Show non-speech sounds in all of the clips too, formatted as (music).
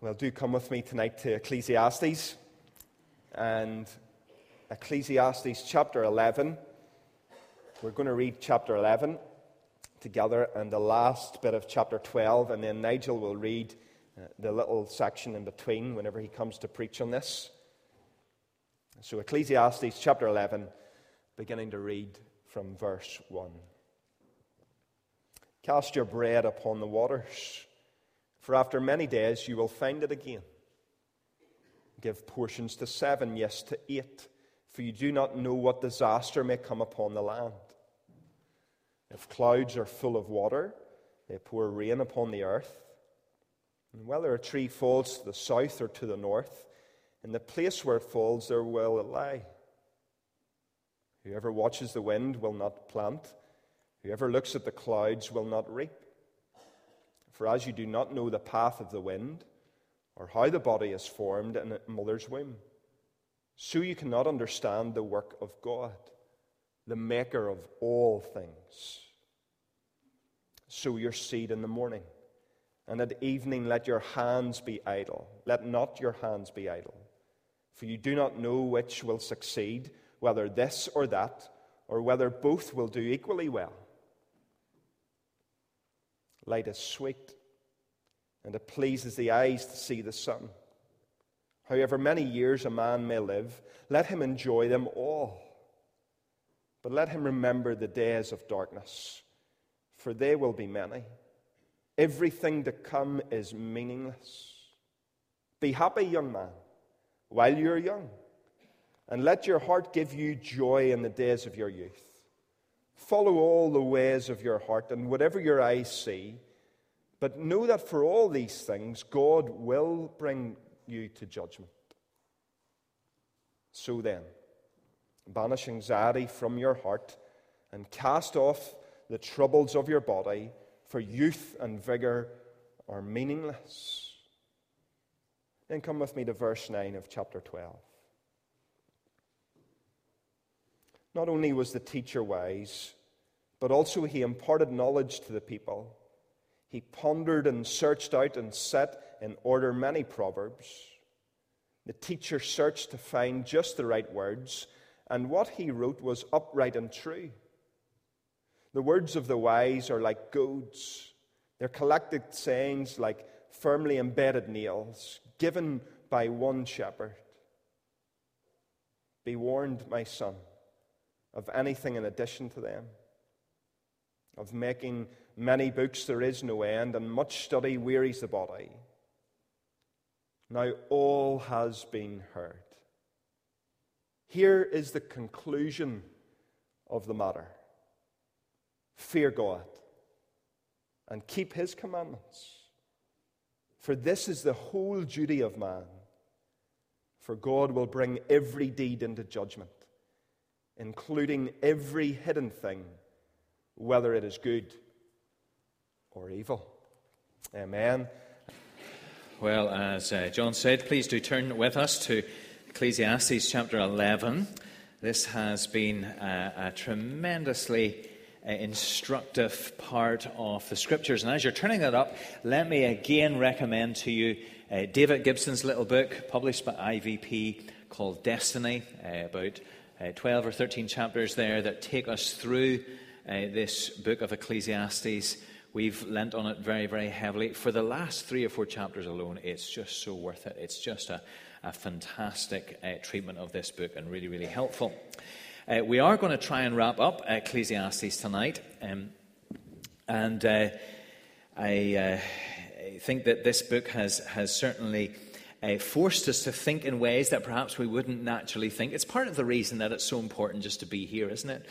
Well, do come with me tonight to Ecclesiastes and Ecclesiastes chapter 11. We're going to read chapter 11 together and the last bit of chapter 12, and then Nigel will read uh, the little section in between whenever he comes to preach on this. So, Ecclesiastes chapter 11, beginning to read from verse 1. Cast your bread upon the waters for after many days you will find it again. Give portions to seven, yes, to eight, for you do not know what disaster may come upon the land. If clouds are full of water, they pour rain upon the earth. And whether a tree falls to the south or to the north, in the place where it falls, there will it lie. Whoever watches the wind will not plant, whoever looks at the clouds will not reap. For as you do not know the path of the wind, or how the body is formed in a mother's womb, so you cannot understand the work of God, the maker of all things. Sow your seed in the morning, and at evening let your hands be idle. Let not your hands be idle. For you do not know which will succeed, whether this or that, or whether both will do equally well. Light is sweet, and it pleases the eyes to see the sun. However many years a man may live, let him enjoy them all. But let him remember the days of darkness, for they will be many. Everything to come is meaningless. Be happy, young man, while you're young, and let your heart give you joy in the days of your youth. Follow all the ways of your heart, and whatever your eyes see. But know that for all these things, God will bring you to judgment. So then, banish anxiety from your heart and cast off the troubles of your body, for youth and vigor are meaningless. Then come with me to verse 9 of chapter 12. Not only was the teacher wise, but also he imparted knowledge to the people. He pondered and searched out and set in order many proverbs. The teacher searched to find just the right words, and what he wrote was upright and true. The words of the wise are like goads, their collected sayings like firmly embedded nails, given by one shepherd. Be warned, my son, of anything in addition to them of making many books there is no end, and much study wearies the body. Now all has been heard. Here is the conclusion of the matter fear God and keep his commandments. For this is the whole duty of man. For God will bring every deed into judgment, including every hidden thing whether it is good or evil. Amen. Well, as uh, John said, please do turn with us to Ecclesiastes chapter 11. This has been a, a tremendously uh, instructive part of the scriptures. And as you're turning that up, let me again recommend to you uh, David Gibson's little book published by IVP called Destiny, uh, about uh, 12 or 13 chapters there that take us through uh, this book of Ecclesiastes. We've lent on it very, very heavily. For the last three or four chapters alone, it's just so worth it. It's just a, a fantastic uh, treatment of this book and really, really helpful. Uh, we are going to try and wrap up Ecclesiastes tonight. Um, and I, uh, think that this book has, has certainly uh, forced us to think in ways that perhaps we wouldn't naturally think. It's part of the reason that it's so important just to be here, isn't it?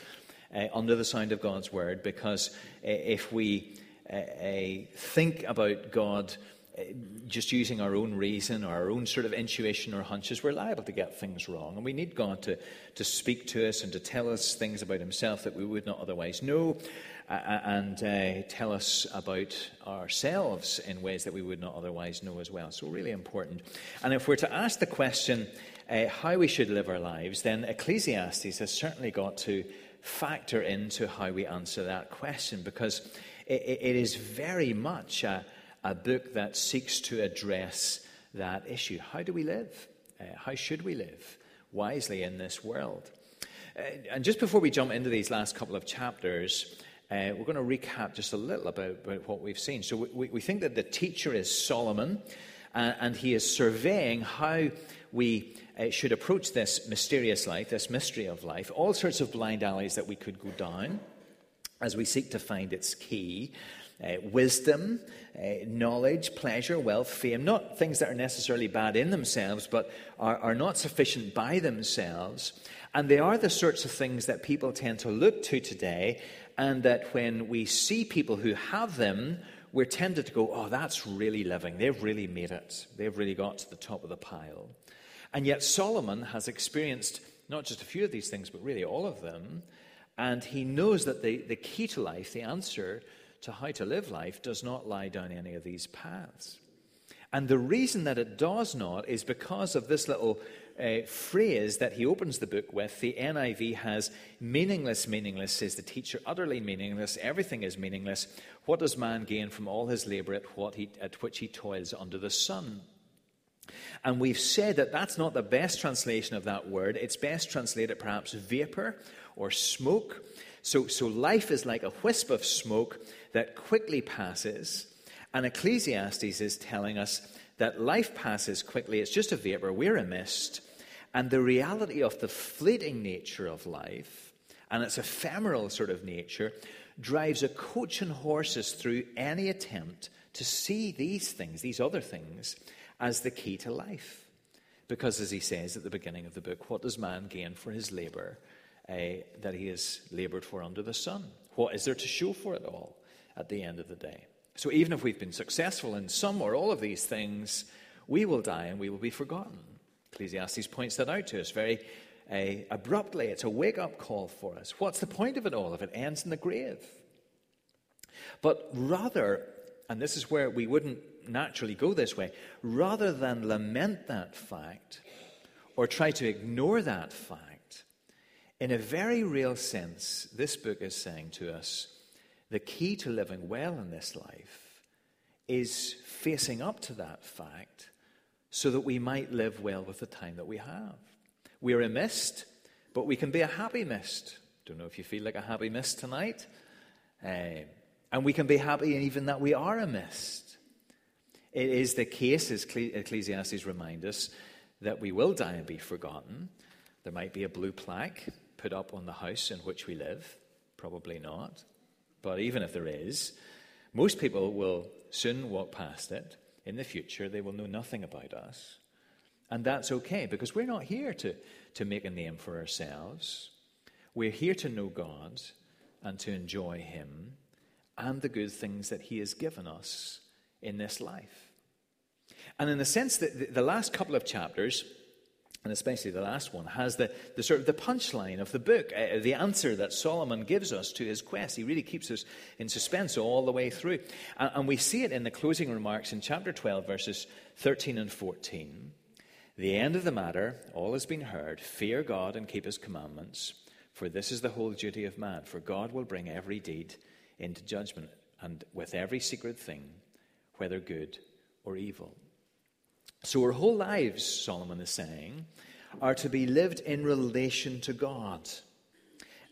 uh, under the sound of God's word because uh, if we uh, think about God uh, just using our own reason or our own sort of intuition or hunches, we're liable to get things wrong. And we need God to, to speak to us and to tell us things about Himself that we would not otherwise know. And uh, tell us about ourselves in ways that we would not otherwise know as well. So, really important. And if we're to ask the question uh, how we should live our lives, then Ecclesiastes has certainly got to factor into how we answer that question because it, it is very much a, a book that seeks to address that issue. How do we live? Uh, how should we live wisely in this world? Uh, and just before we jump into these last couple of chapters, uh, we're going to recap just a little about, about what we've seen. So we, we, think that the teacher is Solomon, uh, and he is surveying how we uh, should approach this mysterious life, this mystery of life, all sorts of blind alleys that we could go down as we seek to find its key. Uh, wisdom, uh, knowledge, pleasure, wealth, fame, not things that are necessarily bad in themselves, but are, are not sufficient by themselves. And they are the sorts of things that people tend to look to today, and that when we see people who have them, we're tempted to go, oh, that's really living. They've really made it. They've really got to the top of the pile. And yet, Solomon has experienced not just a few of these things, but really all of them. And he knows that the, the key to life, the answer to how to live life does not lie down any of these paths. And the reason that it does not is because of this little uh, phrase that he opens the book with. The NIV has meaningless, meaningless, says the teacher, utterly meaningless. Everything is meaningless. What does man gain from all his labor at, what he, at which he toils under the sun? And we've said that that's not the best translation of that word. It's best translated perhaps vapor or smoke. So, so life is like a wisp of smoke that quickly passes. And Ecclesiastes is telling us that life passes quickly. It's just a vapor. We're a mist. And the reality of the fleeting nature of life and its ephemeral sort of nature drives a coach and horses through any attempt to see these things, these other things, as the key to life. Because, as he says at the beginning of the book, what does man gain for his labor uh, that he has labored for under the sun? What is there to show for it all at the end of the day? So, even if we've been successful in some or all of these things, we will die and we will be forgotten. Ecclesiastes points that out to us very uh, abruptly. It's a wake up call for us. What's the point of it all if it ends in the grave? But rather, and this is where we wouldn't naturally go this way, rather than lament that fact or try to ignore that fact, in a very real sense, this book is saying to us the key to living well in this life is facing up to that fact so that we might live well with the time that we have. We're a mist, but we can be a happy mist. Don't know if you feel like a happy mist tonight. Uh, and we can be happy even that we are a mist. It is the case, as Ecclesiastes reminds us, that we will die and be forgotten. There might be a blue plaque put up on the house in which we live. Probably not. But even if there is, most people will soon walk past it. In the future, they will know nothing about us. And that's okay because we're not here to, to make a name for ourselves. We're here to know God and to enjoy Him and the good things that He has given us in this life. And in a sense, the, the last couple of chapters, and especially the last one, has the, the sort of the punchline of the book, uh, the answer that Solomon gives us to his quest. He really keeps us in suspense all the way through. And, and we see it in the closing remarks in chapter 12, verses 13 and 14. The end of the matter, all has been heard. Fear God and keep his commandments, for this is the whole duty of man. For God will bring every deed into judgment, and with every secret thing, whether good or evil. So, our whole lives, Solomon is saying, are to be lived in relation to God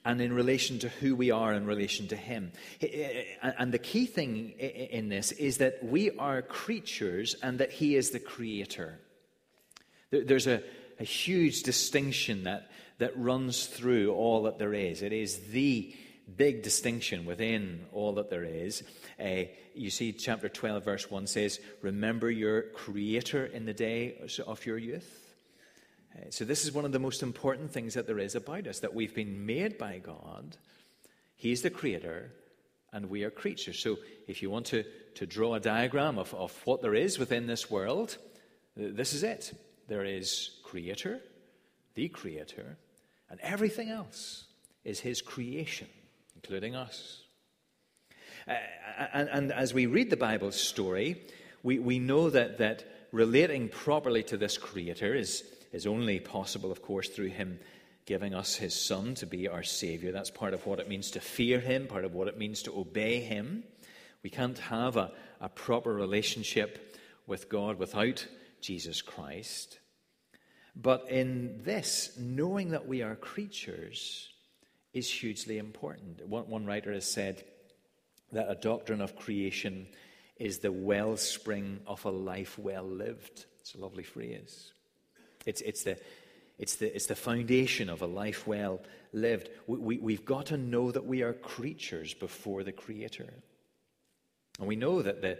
and in relation to who we are in relation to Him. Eh, eh, and the key thing in this is that we are creatures and that He is the Creator. There's a, a huge distinction that, that runs through all that there is. It is the big distinction within all that there is. Uh, you see, chapter 12, verse 1 says, Remember your Creator in the day of your youth. Uh, so, this is one of the most important things that there is about us that we've been made by God. He's the Creator, and we are creatures. So, if you want to, to draw a diagram of, of what there is within this world, this is it. There is Creator, the Creator, and everything else is His creation, including us. Uh, and, and, as we read the Bible story, we, we know that, that relating properly to this Creator is, is only possible, of course, through Him giving us His Son to be our Savior. That's part of what it means to fear Him, part of what it means to obey Him. We can't have a, a proper relationship with God without Jesus Christ. But in this, knowing that we are creatures is hugely important. One, one writer has said that a doctrine of creation is the wellspring of a life well lived. It's a lovely phrase. It's, it's, the, it's, the, it's the foundation of a life well lived. We, we, we've got to know that we are creatures before the Creator. And we know that the,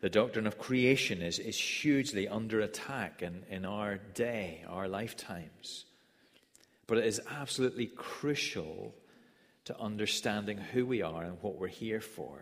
the doctrine of creation is, is hugely under attack in, in our day, our lifetimes. But it is absolutely crucial to understanding who we are and what we're here for.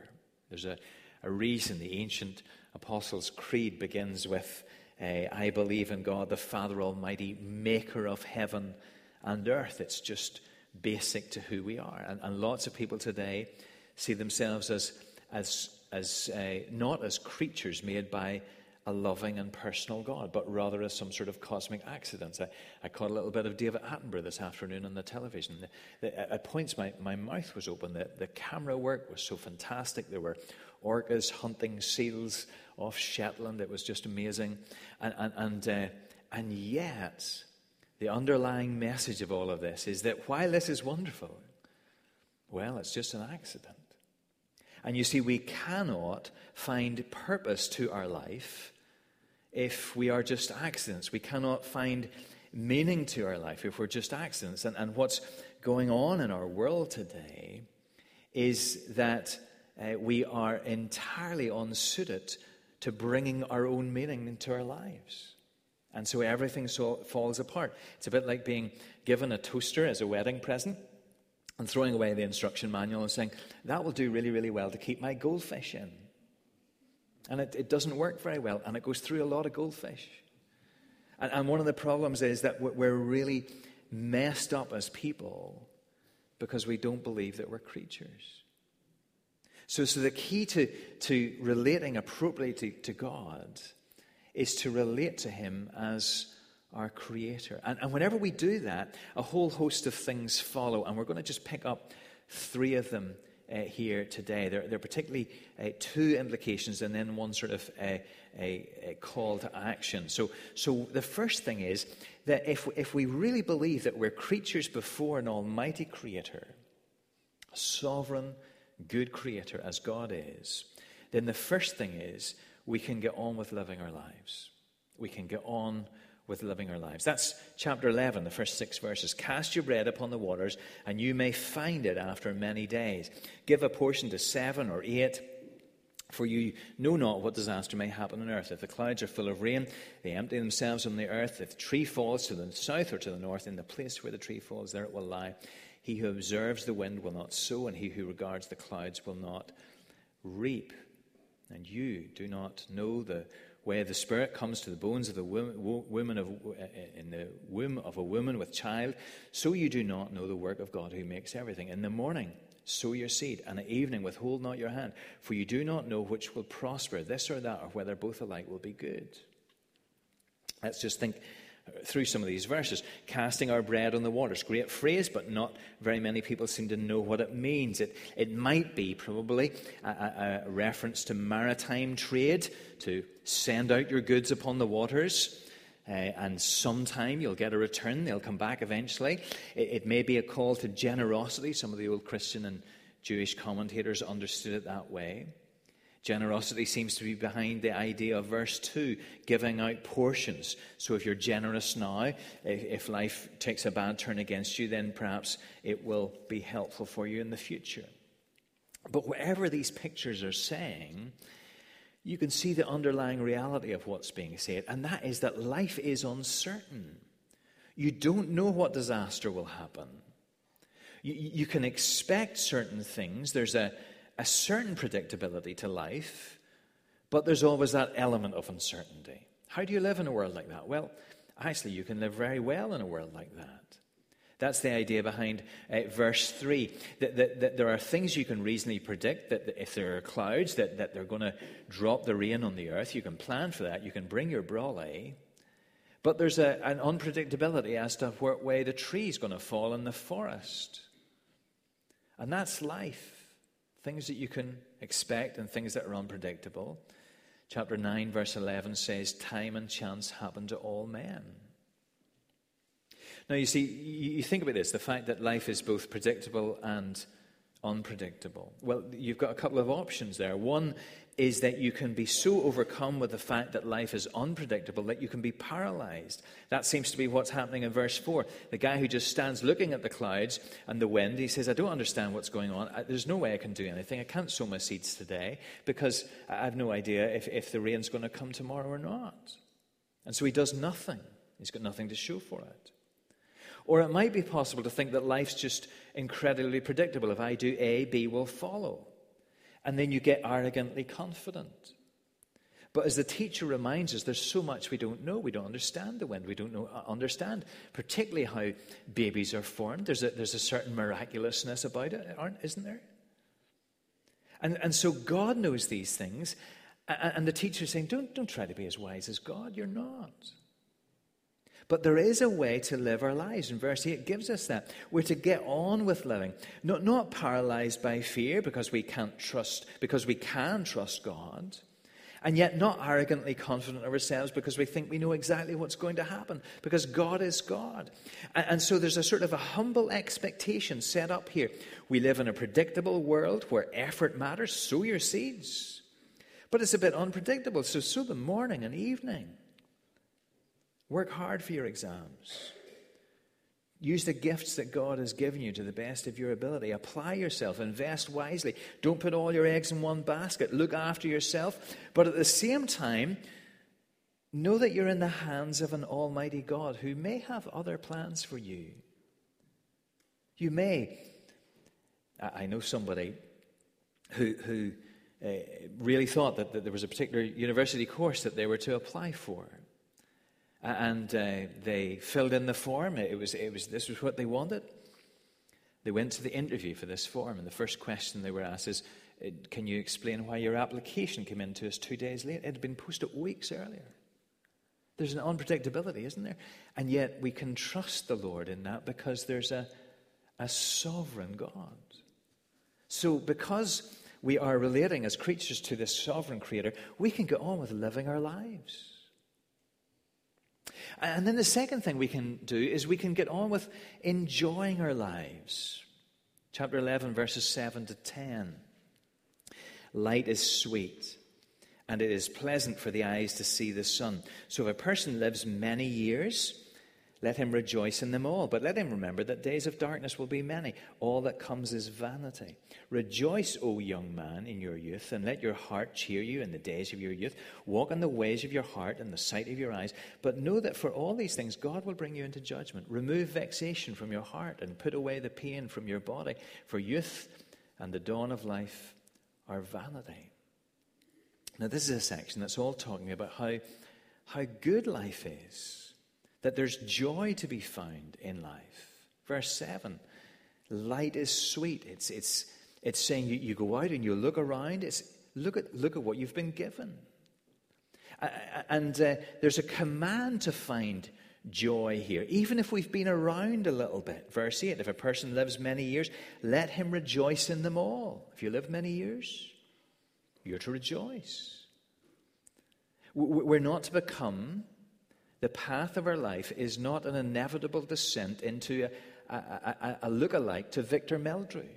There's a, a reason the ancient Apostles' Creed begins with uh, I believe in God, the Father Almighty, maker of heaven and earth. It's just basic to who we are. And, and lots of people today see themselves as, as, as uh, not as creatures made by a loving and personal God, but rather as some sort of cosmic accidents. I, I caught a little bit of David Attenborough this afternoon on the television. The, the, at points, my, my mouth was open. The, the camera work was so fantastic. There were orcas hunting seals off Shetland. It was just amazing. And, and, and, uh, and yet, the underlying message of all of this is that while this is wonderful, well, it's just an accident. And you see, we cannot find purpose to our life if we are just accidents. We cannot find meaning to our life if we're just accidents. And, and what's going on in our world today is that uh, we are entirely unsuited to bringing our own meaning into our lives. And so everything so falls apart. It's a bit like being given a toaster as a wedding present and throwing away the instruction manual and saying, that will do really, really well to keep my goldfish in. And it, it doesn't work very well, and it goes through a lot of goldfish. And, and one of the problems is that we're really messed up as people because we don't believe that we're creatures. So, so the key to, to relating appropriately to, to God is to relate to Him as our Creator. And, and whenever we do that, a whole host of things follow. And we're going to just pick up three of them uh, here today. There, there are particularly uh, two implications and then one sort of uh, a, call to action. So, so the first thing is that if, if we really believe that we're creatures before an almighty creator, sovereign, good creator as God is, then the first thing is we can get on with living our lives. We can get on with living our lives. That's chapter 11, the first six verses. Cast your bread upon the waters, and you may find it after many days. Give a portion to seven or eight. For you know not what disaster may happen on earth. If the clouds are full of rain, they empty themselves on the earth. If the tree falls to the south or to the north, in the place where the tree falls, there it will lie. He who observes the wind will not sow, and he who regards the clouds will not reap. And you do not know the where the Spirit comes to the bones of the woman of, uh, uh, in the womb of a woman with child, so you do not know the work of God who makes everything. In the morning, sow your seed, and at evening, withhold not your hand, for you do not know which will prosper, this or that, or whether both alike will be good. Let's just think through some of these verses. Casting our bread on the waters. Great phrase, but not very many people seem to know what it means. It, it might be probably a, a, a reference to maritime trade, to send out your goods upon the waters. Uh, and sometime you'll get a return. They'll come back eventually. It, it may be a call to generosity. Some of the old Christian and Jewish commentators understood it that way. Generosity seems to be behind the idea of verse 2, giving out portions. So if you're generous now, if life takes a bad turn against you, then perhaps it will be helpful for you in the future. But whatever these pictures are saying, you can see the underlying reality of what's being said, and that is that life is uncertain. You don't know what disaster will happen. You, you can expect certain things. There's a a certain predictability to life, but there's always that element of uncertainty. How do you live in a world like that? Well, actually, you can live very well in a world like that. That's the idea behind uh, verse 3. That, that, that, there are things you can reasonably predict, that, that if there are clouds, that, that they're going to drop the rain on the earth. You can plan for that. You can bring your brolly. But there's a, an unpredictability as to what way the tree is going to fall in the forest. And that's life things that you can expect and things that are unpredictable. Chapter 9, verse 11 says, Time and chance happen to all men. Now, you see, you think about this the fact that life is both predictable and unpredictable. Well, you've got a couple of options there. One is that you can be so overcome with the fact that life is unpredictable that you can be paralyzed. That seems to be what's happening in verse 4. The guy who just stands looking at the clouds and the wind, he says, I don't understand what's going on. There's no way I can do anything. I can't sow my seeds today because I have no idea if, if the rain's going to come tomorrow or not. And so he does nothing. He's got nothing to show for it. Or it might be possible to think that life's just incredibly predictable. If I do A, B will follow. And then you get arrogantly confident. But as the teacher reminds us, there's so much we don't know. We don't understand the wind. We don't know, uh, understand, particularly how babies are formed. There's a, there's a certain miraculousness about it, aren't, isn't there? And, and so God knows these things. And, and the teacher is saying, don't, don't try to be as wise as God. You're not. But there is a way to live our lives, and verse 8 gives us that. We're to get on with living, not, not paralyzed by fear because we can't trust, because we can trust God, and yet not arrogantly confident of ourselves because we think we know exactly what's going to happen, because God is God. And, and so there's a sort of a humble expectation set up here. We live in a predictable world where effort matters, sow your seeds. But it's a bit unpredictable, so sow them morning and evening. Work hard for your exams. Use the gifts that God has given you to the best of your ability. Apply yourself. Invest wisely. Don't put all your eggs in one basket. Look after yourself. But at the same time, know that you're in the hands of an Almighty God who may have other plans for you. You may. I know somebody who, who uh, really thought that, that there was a particular university course that they were to apply for and uh, they filled in the form. It was, it was, this was what they wanted. They went to the interview for this form, and the first question they were asked is, uh, Can you explain why your application came in to us two days late? It had been posted weeks earlier. There's an unpredictability, isn't there? And yet we can trust the Lord in that because there's a, a sovereign God. So, because we are relating as creatures to this sovereign creator, we can get on with living our lives. And then the second thing we can do is we can get on with enjoying our lives. Chapter 11, verses 7 to 10. Light is sweet, and it is pleasant for the eyes to see the sun. So if a person lives many years, let him rejoice in them all, but let him remember that days of darkness will be many. All that comes is vanity. Rejoice, O young man, in your youth, and let your heart cheer you in the days of your youth. Walk in the ways of your heart and the sight of your eyes. But know that for all these things, God will bring you into judgment. Remove vexation from your heart and put away the pain from your body. For youth and the dawn of life are vanity. Now, this is a section that's all talking about how, how good life is that there's joy to be found in life. Verse 7 light is sweet. It's, it's, it's saying you, you go out and you look around, it's, look, at, look at what you've been given. And uh, there's a command to find joy here, even if we've been around a little bit. Verse 8 if a person lives many years, let him rejoice in them all. If you live many years, you're to rejoice. We're not to become the path of our life is not an inevitable descent into a, a, a, a look-alike to Victor Meldrew.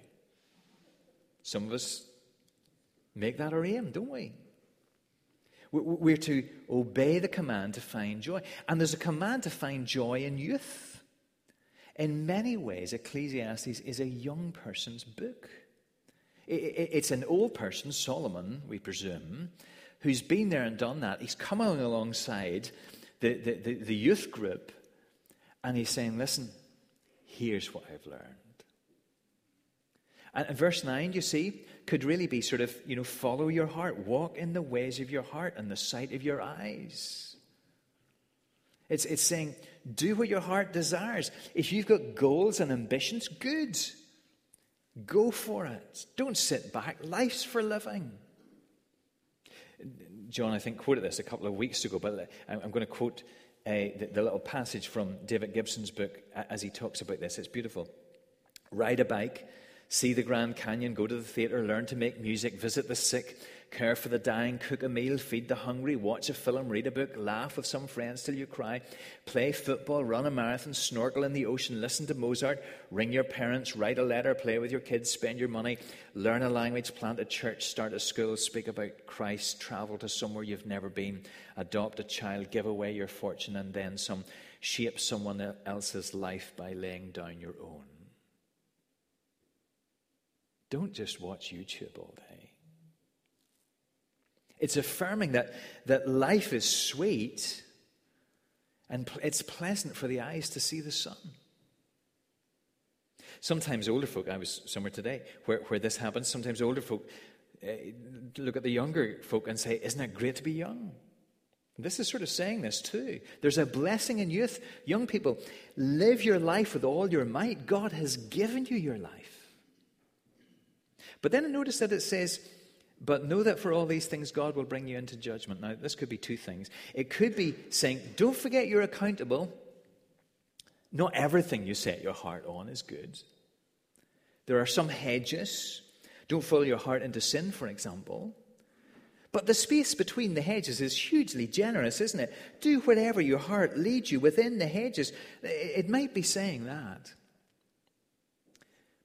Some of us make that our aim, don't we? We're to obey the command to find joy. And there's a command to find joy in youth. In many ways, Ecclesiastes is a young person's book. It's an old person, Solomon, we presume, who's been there and done that. He's coming alongside the, the, the, the youth group, and he's saying, Listen, here's what I've learned. And, verse 9, you see, could really be sort of, you know, follow your heart, walk in the ways of your heart and the sight of your eyes. It's, it's saying, do what your heart desires. If you've got goals and ambitions, good. Go for it. Don't sit back. Life's for living. John, I think, quoted this a couple of weeks ago, but I'm going to quote uh, the, the little passage from David Gibson's book as he talks about this. It's beautiful. Ride a bike, see the Grand Canyon, go to the theater, learn to make music, visit the sick, care for the dying, cook a meal, feed the hungry, watch a film, read a book, laugh with some friends till you cry, play football, run a marathon, snorkel in the ocean, listen to Mozart, ring your parents, write a letter, play with your kids, spend your money, learn a language, plant a church, start a school, speak about Christ, travel to somewhere you've never been, adopt a child, give away your fortune, and then some, shape someone else's life by laying down your own. Don't just watch YouTube all day. It's affirming that, that life is sweet and it's pleasant for the eyes to see the sun. Sometimes older folk, I was somewhere today where, where this happens, sometimes older folk uh, look at the younger folk and say, Isn't it great to be young? This is sort of saying this too. There's a blessing in youth. Young people, live your life with all your might. God has given you your life. But then notice that it says, but know that for all these things God will bring you into judgment. Now, this could be two things. It could be saying, don't forget you're accountable. Not everything you set your heart on is good. There are some hedges. Don't follow your heart into sin, for example. But the space between the hedges is hugely generous, isn't it? Do whatever your heart leads you within the hedges. It might be saying that.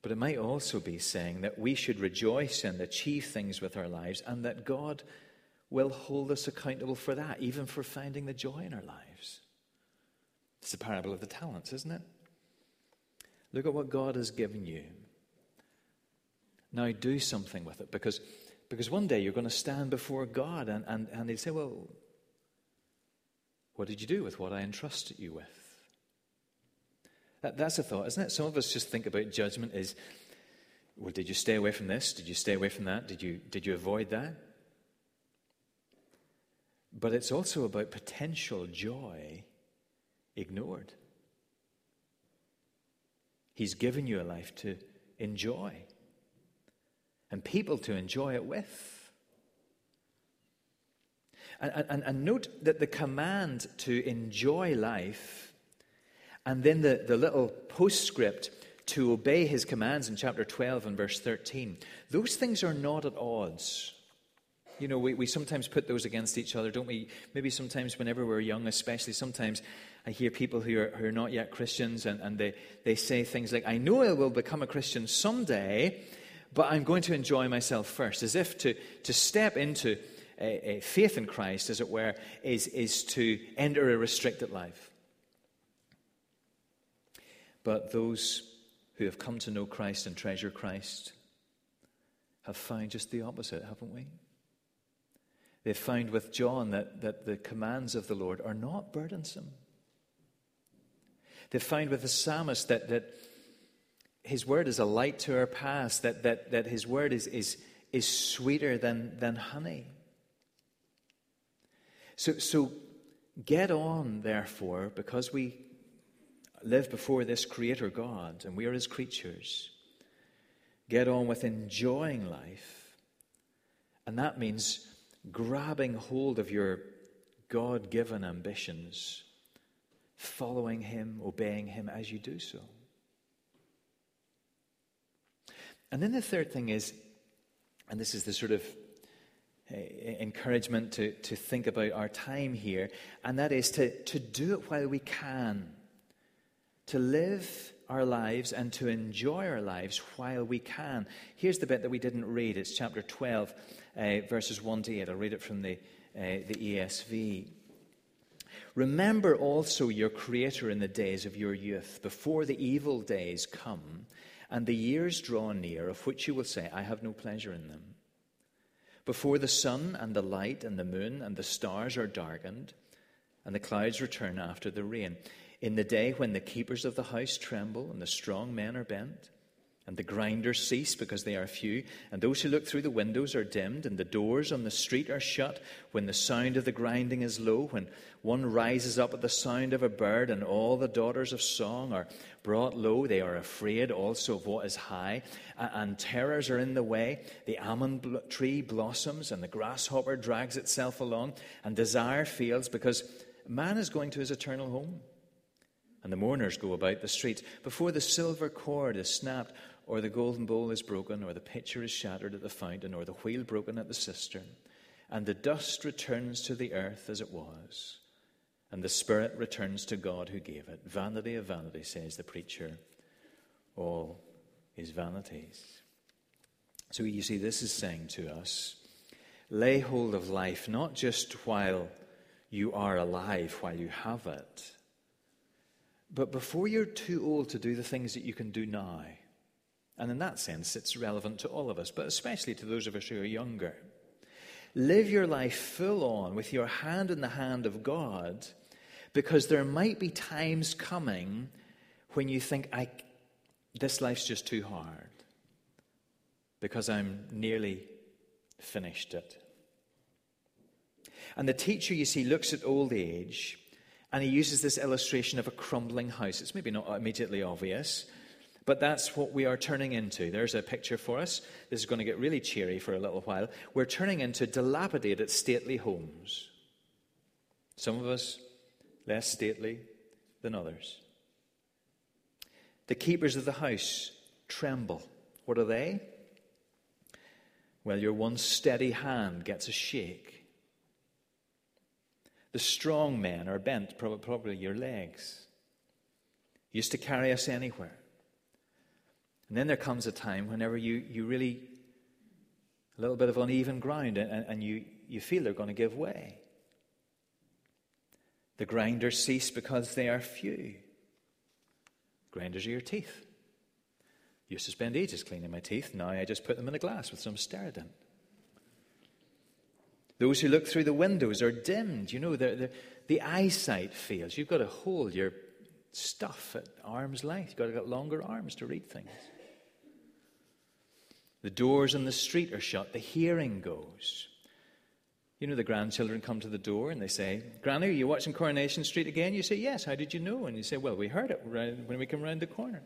But it might also be saying that we should rejoice and achieve things with our lives and that God will hold us accountable for that, even for finding the joy in our lives. It's the parable of the talents, isn't it? Look at what God has given you. Now do something with it because, because one day you're going to stand before God and, and, and he'll say, Well, what did you do with what I entrusted you with? That, that's a thought, isn't it? Some of us just think about judgment as, well, did you stay away from this? Did you stay away from that? Did you, did you avoid that? But it's also about potential joy ignored. He's given you a life to enjoy and people to enjoy it with. And, and, and note that the command to enjoy life and then the, the little postscript to obey his commands in chapter 12 and verse 13. Those things are not at odds. You know, we, we sometimes put those against each other, don't we? Maybe sometimes whenever we're young, especially, sometimes I hear people who are, who are not yet Christians and, and they, they say things like, I know I will become a Christian someday, but I'm going to enjoy myself first, as if to, to step into a, a faith in Christ, as it were, is, is to enter a restricted life. But those who have come to know Christ and treasure Christ have found just the opposite, haven't we? They've found with John that, that the commands of the Lord are not burdensome. They've found with the psalmist that, that his word is a light to our path, that, that, that his word is, is, is sweeter than, than honey. So, so get on, therefore, because we live before this Creator God and we are His creatures. Get on with enjoying life. And that means grabbing hold of your God given ambitions, following Him, obeying Him as you do so. And then the third thing is, and this is the sort of uh, encouragement to, to think about our time here, and that is to, to do it while we can to live our lives and to enjoy our lives while we can. Here's the bit that we didn't read. It's chapter 12, uh, verses 1 to 8. I'll read it from the, uh, the ESV. Remember also your Creator in the days of your youth, before the evil days come and the years draw near, of which you will say, I have no pleasure in them. Before the sun and the light and the moon and the stars are darkened, and the clouds return after the rain in the day when the keepers of the house tremble and the strong men are bent, and the grinders cease because they are few, and those who look through the windows are dimmed, and the doors on the street are shut, when the sound of the grinding is low, when one rises up at the sound of a bird, and all the daughters of song are brought low, they are afraid also of what is high, and terrors are in the way. The almond tree blossoms, and the grasshopper drags itself along, and desire fails because man is going to his eternal home and the mourners go about the streets. Before the silver cord is snapped, or the golden bowl is broken, or the pitcher is shattered at the fountain, or the wheel broken at the cistern, and the dust returns to the earth as it was, and the spirit returns to God who gave it. Vanity of vanity, says the preacher. All is vanities. So you see, this is saying to us lay hold of life not just while you are alive, while you have it, but before you're too old to do the things that you can do now. And in that sense, it's relevant to all of us, but especially to those of us who are younger. Live your life full on with your hand in the hand of God, because there might be times coming when you think, I, this life's just too hard, because I'm nearly finished it. And the teacher, you see, looks at old age and he uses this illustration of a crumbling house. It's maybe not immediately obvious, but that's what we are turning into. There's a picture for us. This is going to get really cheery for a little while. We're turning into dilapidated, stately homes. Some of us less stately than others. The keepers of the house tremble. What are they? Well, your one steady hand gets a shake. The strong men are bent, probably your legs. Used to carry us anywhere. And then there comes a time whenever you, you really, a little bit of uneven ground, and, and you, you feel they're going to give way. The grinders cease because they are few. Grinders are your teeth. Used to spend ages cleaning my teeth. Now I just put them in a glass with some Steradent. Those who look through the windows are dimmed. You know, the, the, the eyesight fails. You've got to hold your stuff at arm's length. You've got to get longer arms to read things. The doors in the street are shut. The hearing goes. You know, the grandchildren come to the door and they say, Granny, are you watching Coronation Street again? You say, Yes. How did you know? And you say, Well, we heard it when we came round the corner.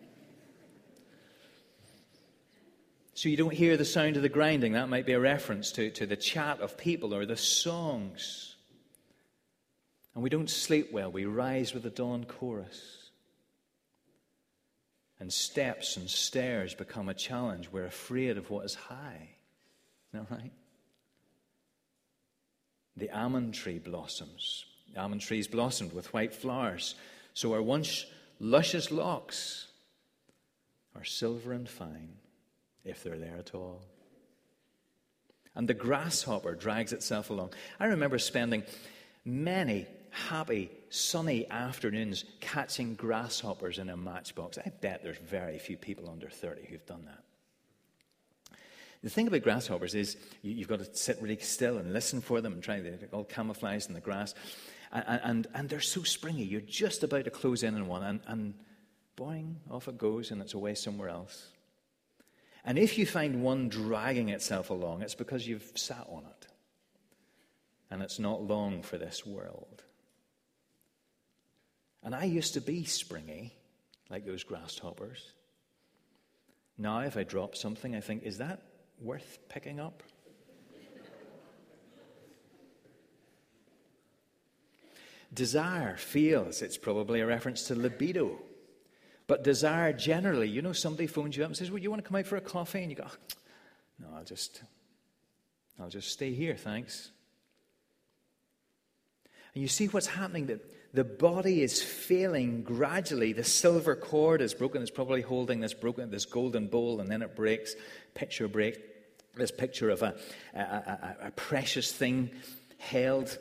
So you don't hear the sound of the grinding. That might be a reference to, to the chat of people or the songs. And we don't sleep well. We rise with the dawn chorus. And steps and stairs become a challenge. We're afraid of what is high. Isn't that right? The almond tree blossoms. The almond trees blossomed with white flowers. So our once luscious locks are silver and fine if they're there at all. And the grasshopper drags itself along. I remember spending many happy, sunny afternoons catching grasshoppers in a matchbox. I bet there's very few people under 30 who've done that. The thing about grasshoppers is you, have got to sit really still and listen for them and try, they're all camouflaged in the grass. And, and, and they're so springy. You're just about to close in on one, and, and boing, off it goes, and it's away somewhere else. And if you find one dragging itself along, it's because you've sat on it. And it's not long for this world. And I used to be springy, like those grasshoppers. Now, if I drop something, I think, is that worth picking up? (laughs) Desire feels, it's probably a reference to libido. But desire generally, you know, somebody phones you up and says, Well, you want to come out for a coffee? And you go, oh, No, I'll just, I'll just stay here, thanks. And you see what's happening that the body is failing gradually. The silver cord is broken. It's probably holding this broken, this golden bowl, and then it breaks. Picture break. This picture of a, a, a, a precious thing held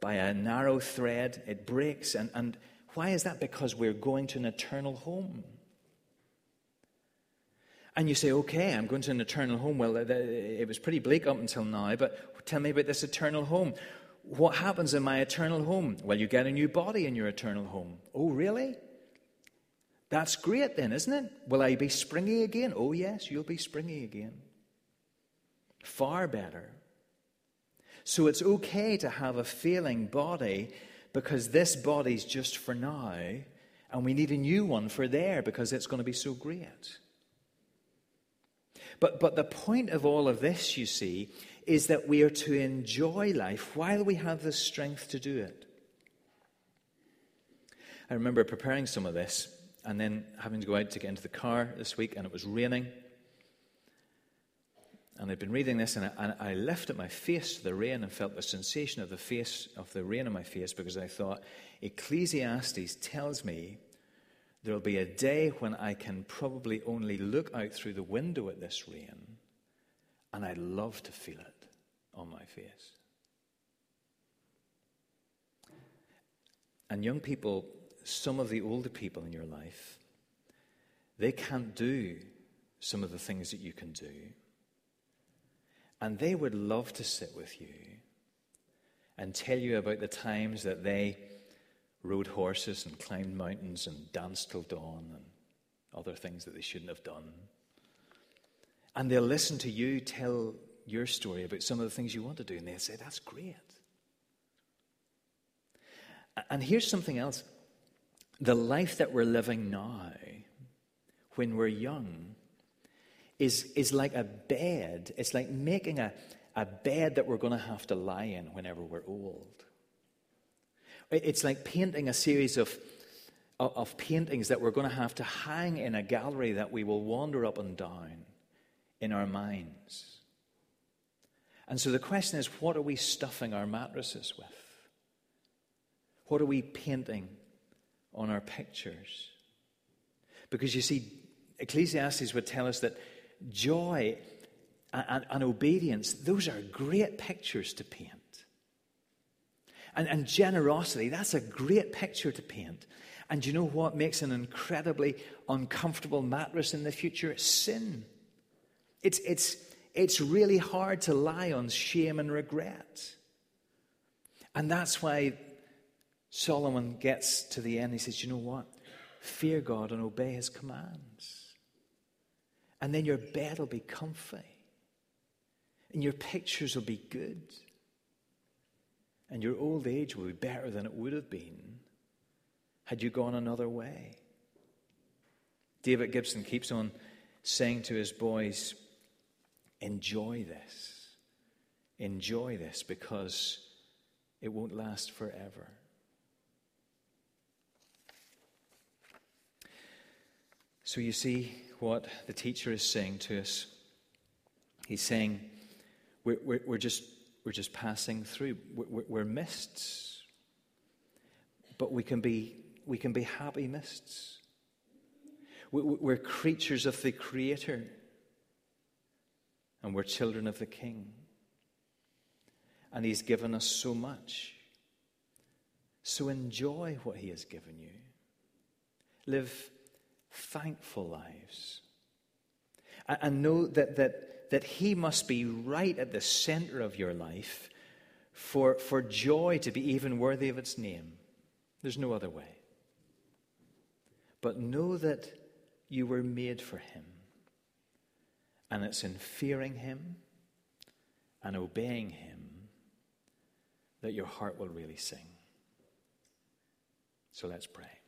by a narrow thread. It breaks, and, and why is that? Because we're going to an eternal home. And you say, okay, I'm going to an eternal home. Well, it was pretty bleak up until now, but tell me about this eternal home. What happens in my eternal home? Well, you get a new body in your eternal home. Oh, really? That's great then, isn't it? Will I be springy again? Oh, yes, you'll be springy again. Far better. So it's okay to have a failing body because this body's just for now, and we need a new one for there because it's going to be so great. But, but the point of all of this, you see, is that we are to enjoy life while we have the strength to do it. I remember preparing some of this and then having to go out to get into the car this week, and it was raining. And I'd been reading this, and I, and I lifted my face to the rain and felt the sensation of the face of the rain on my face because I thought Ecclesiastes tells me there'll be a day when I can probably only look out through the window at this rain, and I'd love to feel it on my face. And young people, some of the older people in your life, they can't do some of the things that you can do. And they would love to sit with you and tell you about the times that they rode horses and climbed mountains and danced till dawn and other things that they shouldn't have done. And they'll listen to you tell your story about some of the things you want to do, and they'll say, That's great. And here's something else the life that we're living now, when we're young, is, is like a bed. It's like making a, a bed that we're going to have to lie in whenever we're old. It's like painting a series of, of paintings that we're going to have to hang in a gallery that we will wander up and down in our minds. And so the question is what are we stuffing our mattresses with? What are we painting on our pictures? Because you see, Ecclesiastes would tell us that joy and, and obedience, those are great pictures to paint. And, and generosity, that's a great picture to paint. And you know what makes an incredibly uncomfortable mattress in the future? Sin. It's, it's, it's really hard to lie on shame and regret. And that's why Solomon gets to the end. He says, You know what? Fear God and obey his commands. And then your bed will be comfy. And your pictures will be good and your old age will be better than it would have been had you gone another way. David Gibson keeps on saying to his boys, Enjoy this. Enjoy this because it won't last forever. So you see what the teacher is saying to us. He's saying, we're, we're, we're just we're just passing through. We're, we're mists. But we can be, we can be happy mists. We're creatures of the Creator. And we're children of the King. And He's given us so much. So enjoy what He has given you. Live thankful lives. And know that, that that He must be right at the center of your life for, for joy to be even worthy of its name. There's no other way. But know that you were made for Him. And it's in fearing Him and obeying Him that your heart will really sing. So let's pray.